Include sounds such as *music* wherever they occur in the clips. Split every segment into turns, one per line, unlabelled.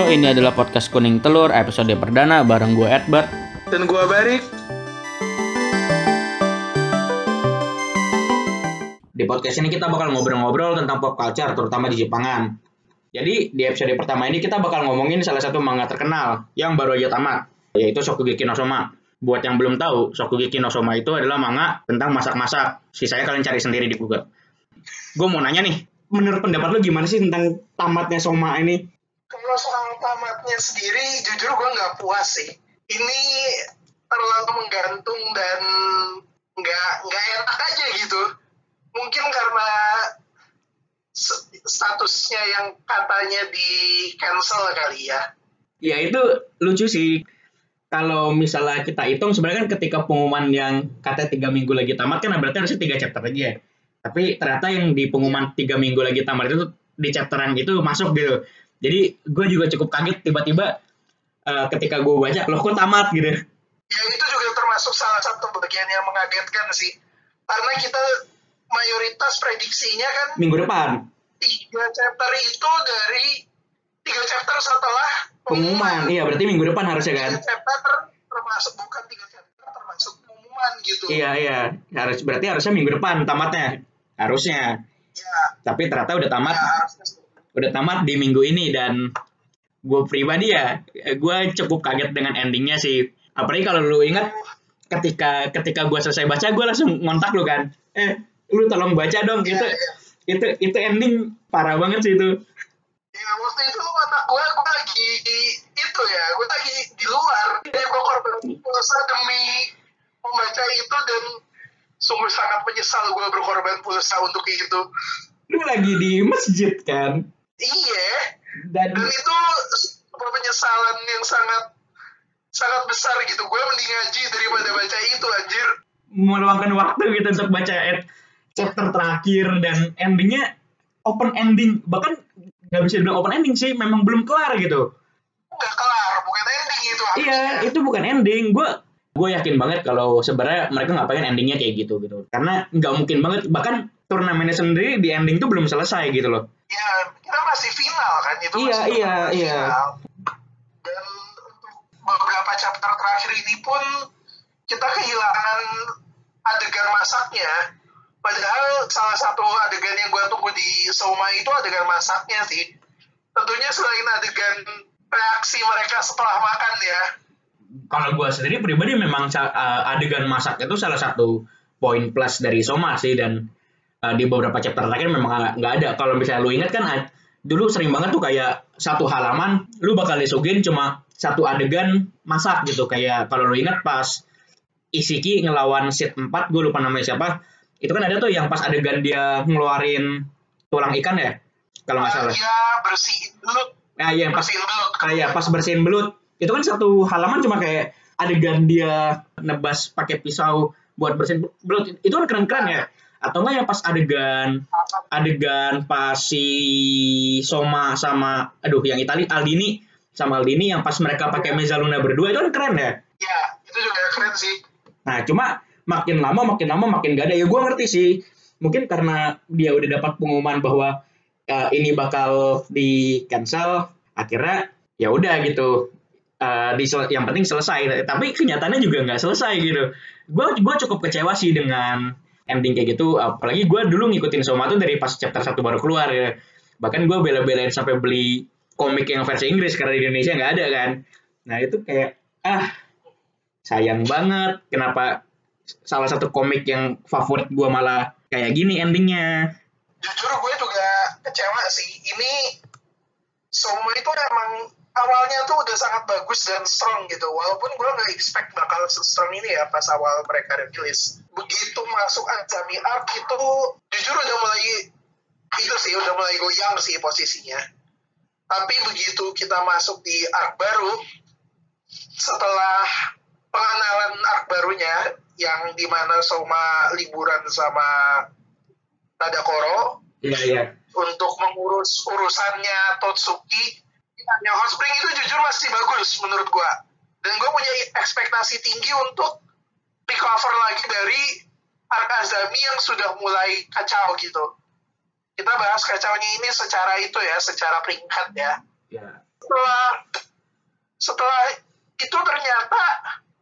Halo, ini adalah podcast Kuning Telur episode perdana bareng gue Edward.
Dan gua Barik.
Di podcast ini kita bakal ngobrol-ngobrol tentang pop culture, terutama di Jepangan. Jadi, di episode pertama ini kita bakal ngomongin salah satu manga terkenal yang baru aja tamat, yaitu Shokugeki no Soma. Buat yang belum tahu, Shokugeki no Soma itu adalah manga tentang masak-masak. Sisanya kalian cari sendiri di Google. Gue mau nanya nih, menurut pendapat lu gimana sih tentang tamatnya Soma ini?
Kalau soal tamatnya sendiri, jujur gua nggak puas sih. Ini terlalu menggantung dan nggak nggak enak aja gitu. Mungkin karena statusnya yang katanya di cancel kali ya.
Ya itu lucu sih. Kalau misalnya kita hitung sebenarnya kan ketika pengumuman yang katanya tiga minggu lagi tamat kan berarti harusnya tiga chapter aja. ya. Tapi ternyata yang di pengumuman tiga minggu lagi tamat itu di chapteran itu masuk gitu. Jadi gue juga cukup kaget tiba-tiba eh, ketika gue baca loh kok tamat gitu.
Ya itu juga termasuk salah satu bagian yang mengagetkan sih. Karena kita mayoritas prediksinya kan
Minggu depan
tiga chapter itu dari tiga chapter setelah
pengumuman. Iya berarti minggu depan harusnya kan.
tiga chapter termasuk bukan tiga chapter termasuk pengumuman gitu
Iya iya harus berarti harusnya minggu depan tamatnya harusnya.
ya,
Tapi ternyata udah tamat
ya harusnya.
Udah tamat di minggu ini dan gue pribadi ya gue cukup kaget dengan endingnya sih. Apalagi kalau lu ingat ketika ketika gue selesai baca gue langsung ngontak lu kan. Eh lu tolong baca dong.
Iya,
gitu
iya.
itu itu ending parah banget sih itu.
Ya waktu itu otak gue gue lagi itu ya gue lagi di luar. Dia gue korban pulsa demi membaca itu dan sungguh sangat menyesal gue berkorban pulsa untuk itu.
Lu lagi di masjid kan
iya
dan
dan itu penyesalan yang sangat sangat besar gitu gue mending ngaji daripada baca itu anjir
meluangkan waktu gitu untuk baca chapter terakhir dan endingnya open ending bahkan nggak bisa dibilang open ending sih memang belum kelar gitu
nggak kelar bukan ending itu
Iya, itu bukan ending. Gue gue yakin banget kalau sebenarnya mereka nggak pengen endingnya kayak gitu gitu. Karena nggak mungkin banget. Bahkan turnamennya sendiri di ending tuh belum selesai gitu loh.
ya kita masih final kan itu
Iya,
masih
iya, iya.
final. dan untuk beberapa chapter terakhir ini pun kita kehilangan adegan masaknya padahal salah satu adegan yang gue tunggu di Soma itu adegan masaknya sih tentunya selain adegan reaksi mereka setelah makan ya
Kalau gue sendiri pribadi memang uh, adegan masak itu salah satu poin plus dari Soma sih dan uh, di beberapa chapter terakhir memang nggak- ada. Kalau misalnya lu ingat kan dulu sering banget tuh kayak satu halaman lu bakal disuguhin cuma satu adegan masak gitu. Kayak kalau lu ingat pas Isiki ngelawan Sid 4 gue lupa namanya siapa itu kan ada tuh yang pas adegan dia ngeluarin tulang ikan ya kalau nggak salah.
dia bersihin dulu
nah iya yang pas
bersihin dulu
kayak pas bersihin belut. Itu kan satu halaman cuma kayak adegan dia nebas pakai pisau buat bersihin belut. Itu kan keren-keren ya atau enggak yang pas adegan adegan pas si Soma sama aduh yang Itali Aldini sama Aldini yang pas mereka pakai Mezzaluna berdua itu kan keren ya
ya itu juga keren sih
Nah, cuma makin lama makin lama makin gak ada. Ya gue ngerti sih. Mungkin karena dia udah dapat pengumuman bahwa uh, ini bakal di cancel, akhirnya ya udah gitu. Uh, di yang penting selesai. Tapi kenyataannya juga nggak selesai gitu. Gue gue cukup kecewa sih dengan ending kayak gitu. Apalagi gue dulu ngikutin Soma tuh dari pas chapter satu baru keluar ya. Bahkan gue bela-belain sampai beli komik yang versi Inggris karena di Indonesia nggak ada kan. Nah itu kayak ah sayang banget kenapa salah satu komik yang favorit gue malah kayak gini endingnya
jujur gue juga kecewa sih ini Soma itu emang awalnya tuh udah sangat bagus dan strong gitu walaupun gue nggak expect bakal strong ini ya pas awal mereka rilis begitu masuk Azami Arc itu jujur udah mulai itu sih udah mulai goyang sih posisinya. Tapi begitu kita masuk di arc baru setelah pengenalan arc barunya yang di mana Soma liburan sama Tadakoro
iya iya.
untuk mengurus urusannya Totsuki yang Hot Spring itu jujur masih bagus menurut gua. Dan gua punya ekspektasi tinggi untuk recover lagi dari Arc Azami yang sudah mulai kacau gitu. Kita bahas kacaunya ini secara itu ya secara peringkat ya.
Ya.
Setelah setelah itu ternyata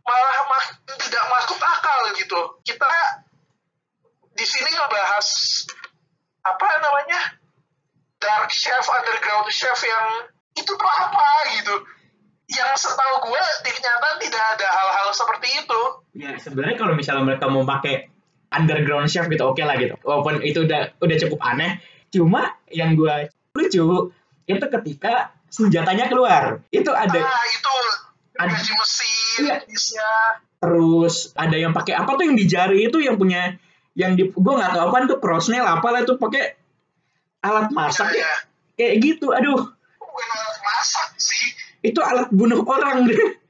malah makin tidak masuk akal gitu. Kita di sini ngebahas apa namanya? Dark chef underground chef yang itu tuh apa gitu yang setahu gue di kenyataan tidak ada hal-hal seperti itu.
Ya sebenarnya kalau misalnya mereka mau pakai underground chef gitu oke lah gitu. Walaupun itu udah udah cukup aneh. Cuma yang gue lucu itu ketika senjatanya keluar. Itu ada
ah itu
Ada-
mesin
Iya. terus ada yang pakai apa tuh yang di jari itu yang punya yang di gue nggak tahu apa tuh crossnail apalah itu pakai alat masak
ya,
ya
ya.
kayak gitu. Aduh itu alat bunuh orang. Deh *laughs*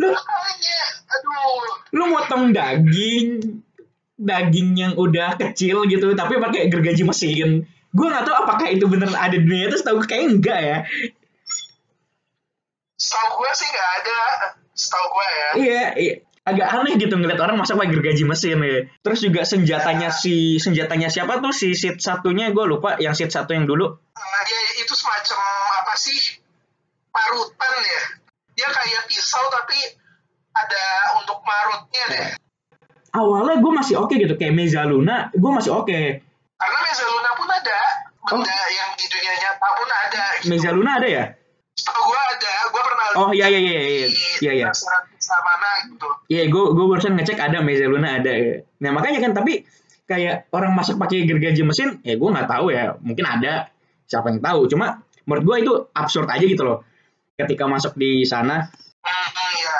lu lu motong daging daging yang udah kecil gitu tapi pakai gergaji mesin. Gue nggak tahu apakah itu bener ada di dunia itu setahu gue kayak enggak ya.
Setahu gue sih nggak ada. Setahu gue ya.
Iya, iya. Agak aneh gitu ngeliat orang masak pakai gergaji mesin ya terus juga senjatanya si senjatanya siapa tuh? Si seat satunya gue lupa. Yang seat satu yang dulu.
Nah, ya itu semacam apa sih parutan ya. Dia kayak pisau tapi ada untuk marutnya deh.
Awalnya gue masih oke gitu kayak Mezaluna gue masih oke.
Karena Mezaluna pun ada. Benda yang di dunia nyata pun ada gitu.
Mezaluna ada ya?
Setahu gue ada. Gue pernah
oh iya iya iya iya iya. iya
pizza mana gitu.
Iya gue gue barusan ngecek ada Mezaluna ada ya. nah makanya kan tapi kayak orang masak pakai gergaji mesin ya gue nggak tahu ya. Mungkin ada. Siapa yang tahu. Cuma menurut gue itu absurd aja gitu loh ketika masuk di sana?
Hmm, hmm, ya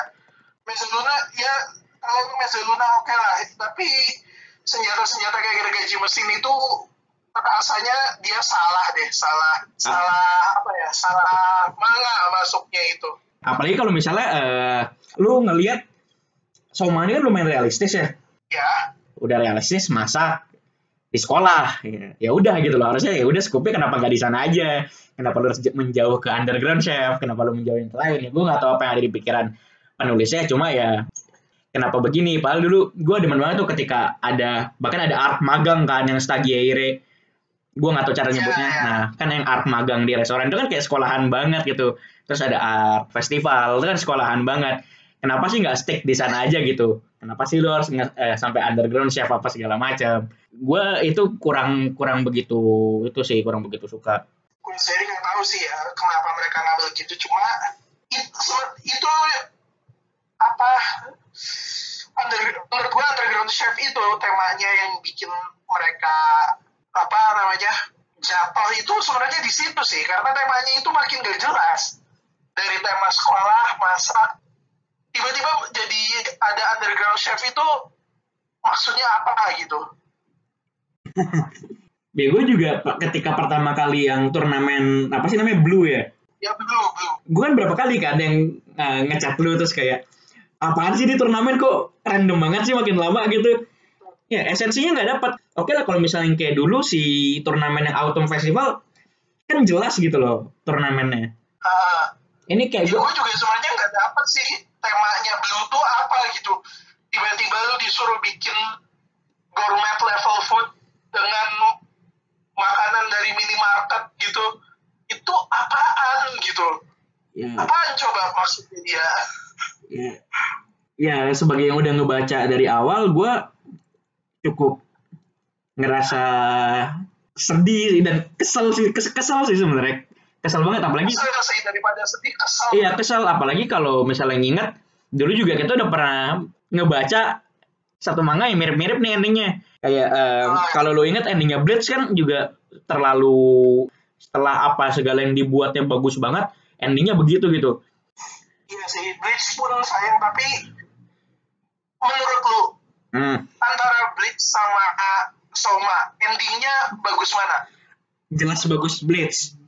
Mezaluna ya kalau Mezaluna oke lah. Tapi senjata-senjata kayak gergaji mesin itu rasanya dia salah deh. Salah salah apa ya salah mana masuknya itu.
Apalagi kalau misalnya eh, lu ngelihat Soma ini kan lumayan realistis ya?
Ya
udah realistis masak di sekolah. Ya, ya udah gitu loh harusnya ya udah skupnya kenapa nggak di sana aja? Kenapa lu harus menjauh ke underground chef? Kenapa lu menjauhin ke lain? Ya gue nggak tahu apa yang ada di pikiran penulisnya cuma ya kenapa begini? Padahal dulu gue demen banget tuh ketika ada bahkan ada art magang kan yang stagiaire gue nggak tahu cara
Iya,
nyebutnya.
Iya.
nah kan yang art magang di restoran itu kan kayak sekolahan banget gitu. Terus ada art festival itu kan sekolahan banget. Kenapa sih nggak stick di sana aja gitu kenapa sih lu harus eh, sampai underground chef apa segala macam? Gue itu kurang kurang begitu itu sih kurang begitu suka.
Gue sendiri nggak tahu sih ya kenapa mereka ngambil gitu. Cuma itu apa under, menurut gue underground chef itu temanya yang bikin mereka apa namanya jatuh itu sebenarnya di situ sih. Karena temanya itu makin gak jelas. Dari tema sekolah masak tiba-tiba jadi ada underground chef itu maksudnya apa gitu? *laughs*
Ya gue juga ketika pertama kali yang turnamen apa sih namanya blue ya?
Ya belum belum
gue kan berapa kali kan yang uh, ngechat lu terus kayak apaan sih di turnamen kok random banget sih makin lama gitu. Ya esensinya nggak dapat oke lah kalau misalnya kayak dulu si turnamen yang autumn festival kan jelas gitu loh turnamennya.
Ah,
ini kayak
ya
gue
juga sebenarnya nggak dapet sih temanya Blue tuh apa gitu. Tiba-tiba lu disuruh bikin gourmet level food dengan makanan dari minimarket gitu. Itu apaan gitu?
Ya,
apaan coba maksudnya dia?
Ya. Ya sebagai yang udah ngebaca dari awal gue cukup ngerasa sedih dan kesel sih kes- kesel sih sebenarnya kesel banget apalagi
kesel sih daripada sedih kesel.
Iya kesel. Apalagi kalau misalnya nginget dulu juga kita udah pernah ngebaca satu manga yang mirip-mirip nih endingnya. Kayak eh,
Ah.
kalau lo inget endingnya Bleach kan juga terlalu setelah apa segala yang dibuatnya bagus banget endingnya begitu gitu.
Iya sih Bleach pun sayang tapi menurut lu
hmm.
antara Bleach sama uh, Soma endingnya bagus mana?
Jelas bagus Bleach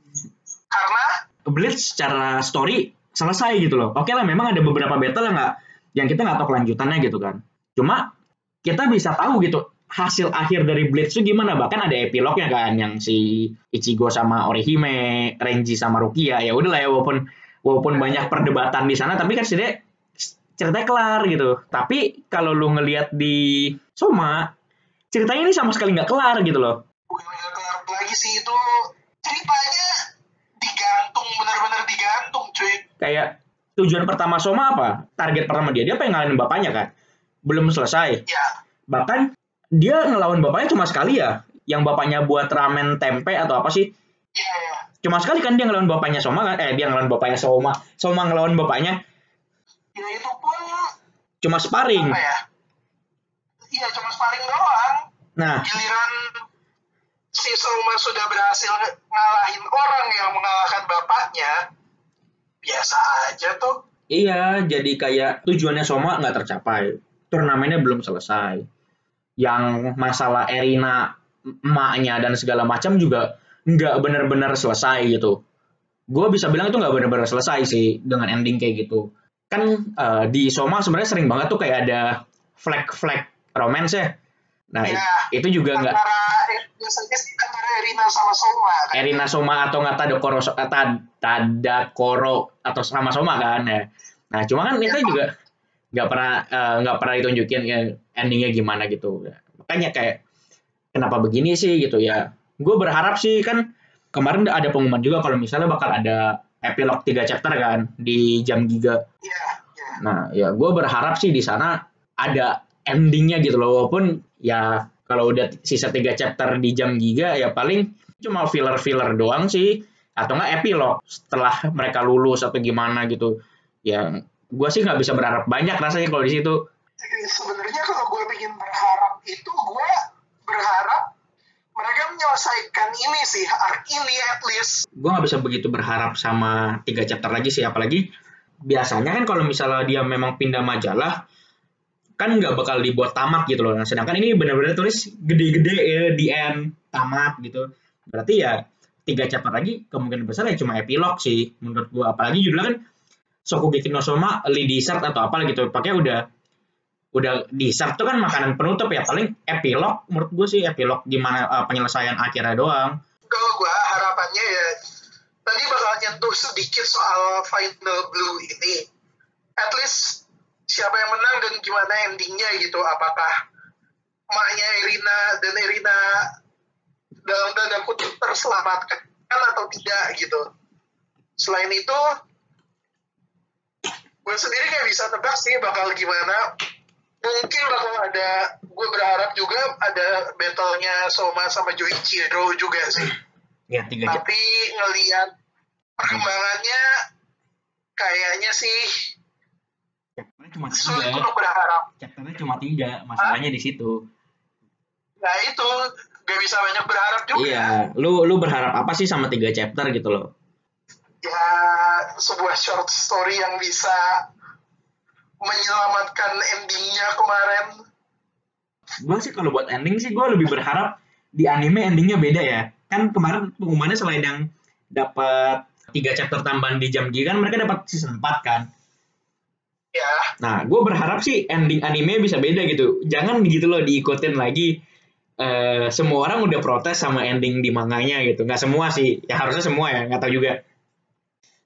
karena
Bleach secara story selesai gitu loh. Oke lah memang ada beberapa battle yang nggak yang kita nggak tahu kelanjutannya gitu kan. Cuma kita bisa tahu gitu hasil akhir dari Bleach itu gimana. Bahkan ada epilognya kan yang si Ichigo sama Orihime, Renji sama Rukia. Ya udahlah ya walaupun walaupun banyak perdebatan di sana tapi kan setidaknya ceritanya kelar gitu. Tapi kalau lu ngelihat di Soma ceritanya ini sama sekali nggak kelar gitu loh.
Bukan nggak kelar lagi sih itu ceritanya benar-benar digantung
kayak tujuan pertama Soma apa? Target pertama dia dia pengen ngalahin bapaknya kan. Belum selesai.
Ya.
Bahkan dia ngelawan bapaknya cuma sekali ya. Yang bapaknya buat ramen tempe atau apa sih?
Iya, iya.
Cuma sekali kan dia ngelawan bapaknya Soma kan? Eh dia ngelawan bapaknya Soma. Soma ngelawan bapaknya
Ya itu pun
cuma sparring.
apa ya? Iya, cuma sparring doang.
Nah,
Giliran si Soma sudah berhasil ngalahin orang yang mengalahkan bapaknya, biasa aja tuh.
Iya, jadi kayak tujuannya Soma nggak tercapai. Turnamennya belum selesai. Yang masalah Erina, emaknya dan segala macam juga nggak benar-benar selesai gitu. Gue bisa bilang itu nggak benar-benar selesai sih dengan ending kayak gitu. Kan eh, di Soma sebenarnya sering banget tuh kayak ada flag-flag romance ya. Nah,
Iya.
itu juga nggak
Antara, biasanya sih antara Erina sama Soma. Kan?
Erina Soma atau nggak Tadakoro eh, Tad- Tadakoro atau sama Soma kan ya. Nah cuma kan itu juga nggak pernah eh, nggak pernah ditunjukin ya, endingnya gimana gitu. Makanya kayak kenapa begini sih gitu ya. Gue berharap sih kan kemarin ada pengumuman juga kalau misalnya bakal ada epilog 3 chapter kan di jam giga.
Iya, iya.
Nah ya gue berharap sih di sana ada endingnya gitu loh walaupun ya kalau udah sisa 3 chapter di jam giga ya paling cuma filler-filler doang sih. Atau enggak epilog setelah mereka lulus atau gimana gitu. Ya gue sih nggak bisa berharap banyak rasanya kalau di situ.
Sebenarnya kalau gue bikin berharap itu gue berharap mereka menyelesaikan ini sih arc ini at least.
Gue nggak bisa begitu berharap sama tiga chapter lagi sih. Apalagi biasanya kan kalau misalnya dia memang pindah majalah kan nggak bakal dibuat tamat gitu loh. Nah, sedangkan ini benar-benar tulis gede-gede ya di end tamat gitu. Berarti ya tiga chapter lagi kemungkinan besar ya cuma epilog sih menurut gue apalagi judulnya kan Shokugeki no Soma Lee Dessert atau apa gitu. Pakai udah udah dessert tuh kan makanan penutup ya. Paling epilog menurut gue sih epilog gimana eh, penyelesaian akhirnya doang.
Kalau gue harapannya ya tadi bakal nyentuh sedikit soal final blue ini. At least siapa yang menang dan gimana endingnya gitu. Apakah emaknya Irina dan Irina dalam tanda kutip terselamatkan atau tidak gitu. Selain itu gue sendiri nggak bisa tebak sih bakal gimana. Mungkin bakal ada gue berharap juga ada battle-nya Soma sama Joichiro juga sih.
Ya tiga
tapi ngelihat perkembangannya kayaknya sih
chapternya cuma tiga.
untuk berharap.
Chapternya cuma tiga. Masalahnya di situ.
Nah itu. Gak bisa banyak berharap juga
iya. lu lu berharap apa sih sama tiga chapter gitu loh?
Ya sebuah short story yang bisa menyelamatkan endingnya kemarin.
Gue sih kalau buat ending sih gue lebih berharap di anime endingnya beda ya. Kan kemarin pengumumannya selain yang dapat tiga chapter tambahan di jam G kan mereka dapat season 4 kan
ya
nah gue berharap sih ending anime bisa beda gitu. Jangan gitu loh diikutin lagi eh semua orang udah protes sama ending di manganya gitu. Nggak semua sih. Ya harusnya semua ya nggak tahu juga.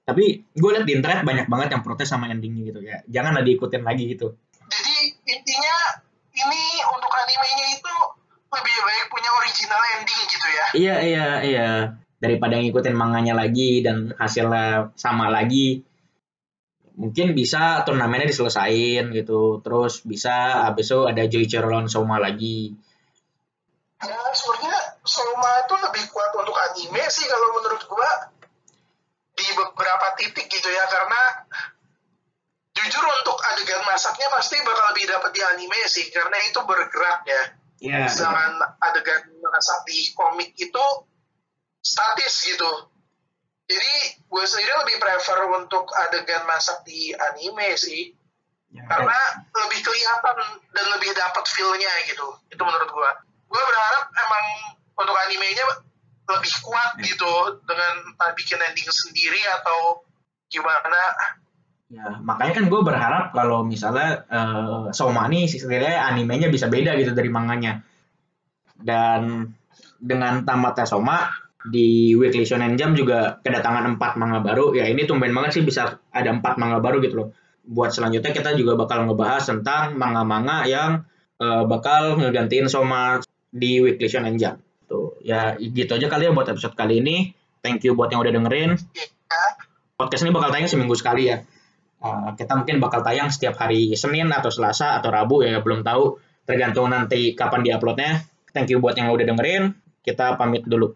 Tapi gue liat di internet banyak banget yang protes sama endingnya gitu ya. Janganlah diikutin lagi gitu.
Jadi intinya ini untuk animenya itu lebih baik punya original ending gitu ya.
Iya iya iya. Daripada ngikutin manganya lagi dan hasilnya sama lagi mungkin bisa turnamennya diselesain gitu terus bisa habis itu ada Joichiro lawan Soma lagi
Ya, sebenarnya Soma itu lebih kuat untuk anime sih kalau menurut gua di beberapa titik gitu ya karena jujur untuk adegan masaknya pasti bakal lebih dapat di anime sih karena itu bergerak ya.
Iya
Sedangkan adegan masak di komik itu statis gitu. Jadi gue sendiri lebih prefer untuk adegan masak di anime sih
Ya,
karena lebih kelihatan dan lebih dapat feel-nya gitu. Itu menurut gua. Gua berharap emang untuk animenya lebih kuat gitu dengan bikin ending sendiri atau gimana.
ya, makanya kan gue berharap kalau misalnya eh, Soma nih sebenarnya animenya bisa beda gitu dari manganya dan dengan tamatnya Soma di Weekly Shonen Jump juga kedatangan empat manga baru ya ini tumben banget sih bisa ada empat manga baru gitu loh buat selanjutnya kita juga bakal ngebahas tentang manga-manga yang eh, bakal ngegantiin Soma di Weekly Shonen Jump tuh ya gitu aja kali ya buat episode kali ini thank you buat yang udah dengerin podcast ini bakal tayang seminggu sekali ya. Uh, kita mungkin bakal tayang setiap hari Senin atau Selasa atau Rabu ya belum tahu tergantung nanti kapan diuploadnya. Thank you buat yang udah dengerin. Kita pamit dulu.